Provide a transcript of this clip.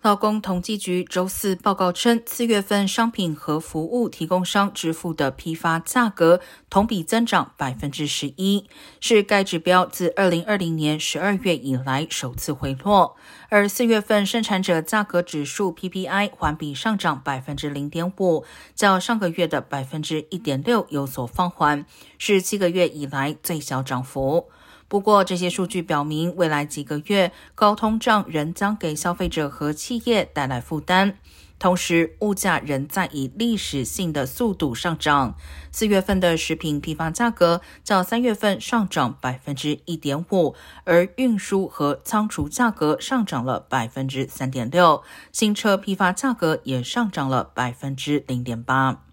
劳工统计局周四报告称，四月份商品和服务提供商支付的批发价格同比增长百分之十一，是该指标自二零二零年十二月以来首次回落。而四月份生产者价格指数 PPI 环比上涨百分之零点五，较上个月的百分之一点六有所放缓，是七个月以来最小涨幅。不过，这些数据表明，未来几个月高通胀仍将给消费者和企业带来负担。同时，物价仍在以历史性的速度上涨。四月份的食品批发价格较三月份上涨百分之一点五，而运输和仓储价格上涨了百分之三点六。新车批发价格也上涨了百分之零点八。